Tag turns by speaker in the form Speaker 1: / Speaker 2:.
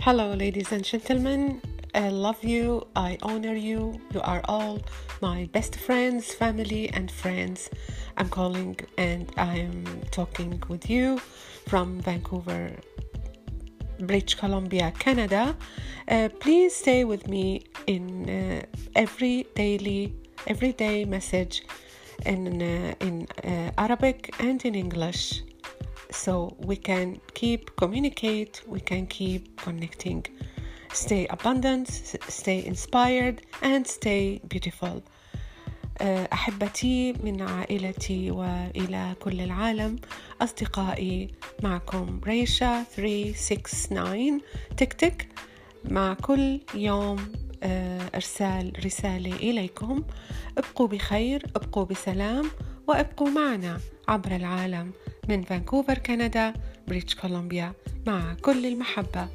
Speaker 1: Hello, ladies and gentlemen. I love you. I honor you. You are all my best friends, family, and friends. I'm calling and I'm talking with you from Vancouver, British Columbia, Canada. Uh, please stay with me in uh, every daily, everyday message in uh, in uh, Arabic and in English so we can keep communicate we can keep connecting. Stay abundant stay inspired and stay beautiful. أحبتي من عائلتي وإلى كل العالم. أصدقائي معكم ريشا 369 تك تك مع كل يوم إرسال رسالة إليكم. ابقوا بخير ابقوا بسلام وابقوا معنا عبر العالم. من فانكوفر كندا بريتش كولومبيا. مع كل المحبة.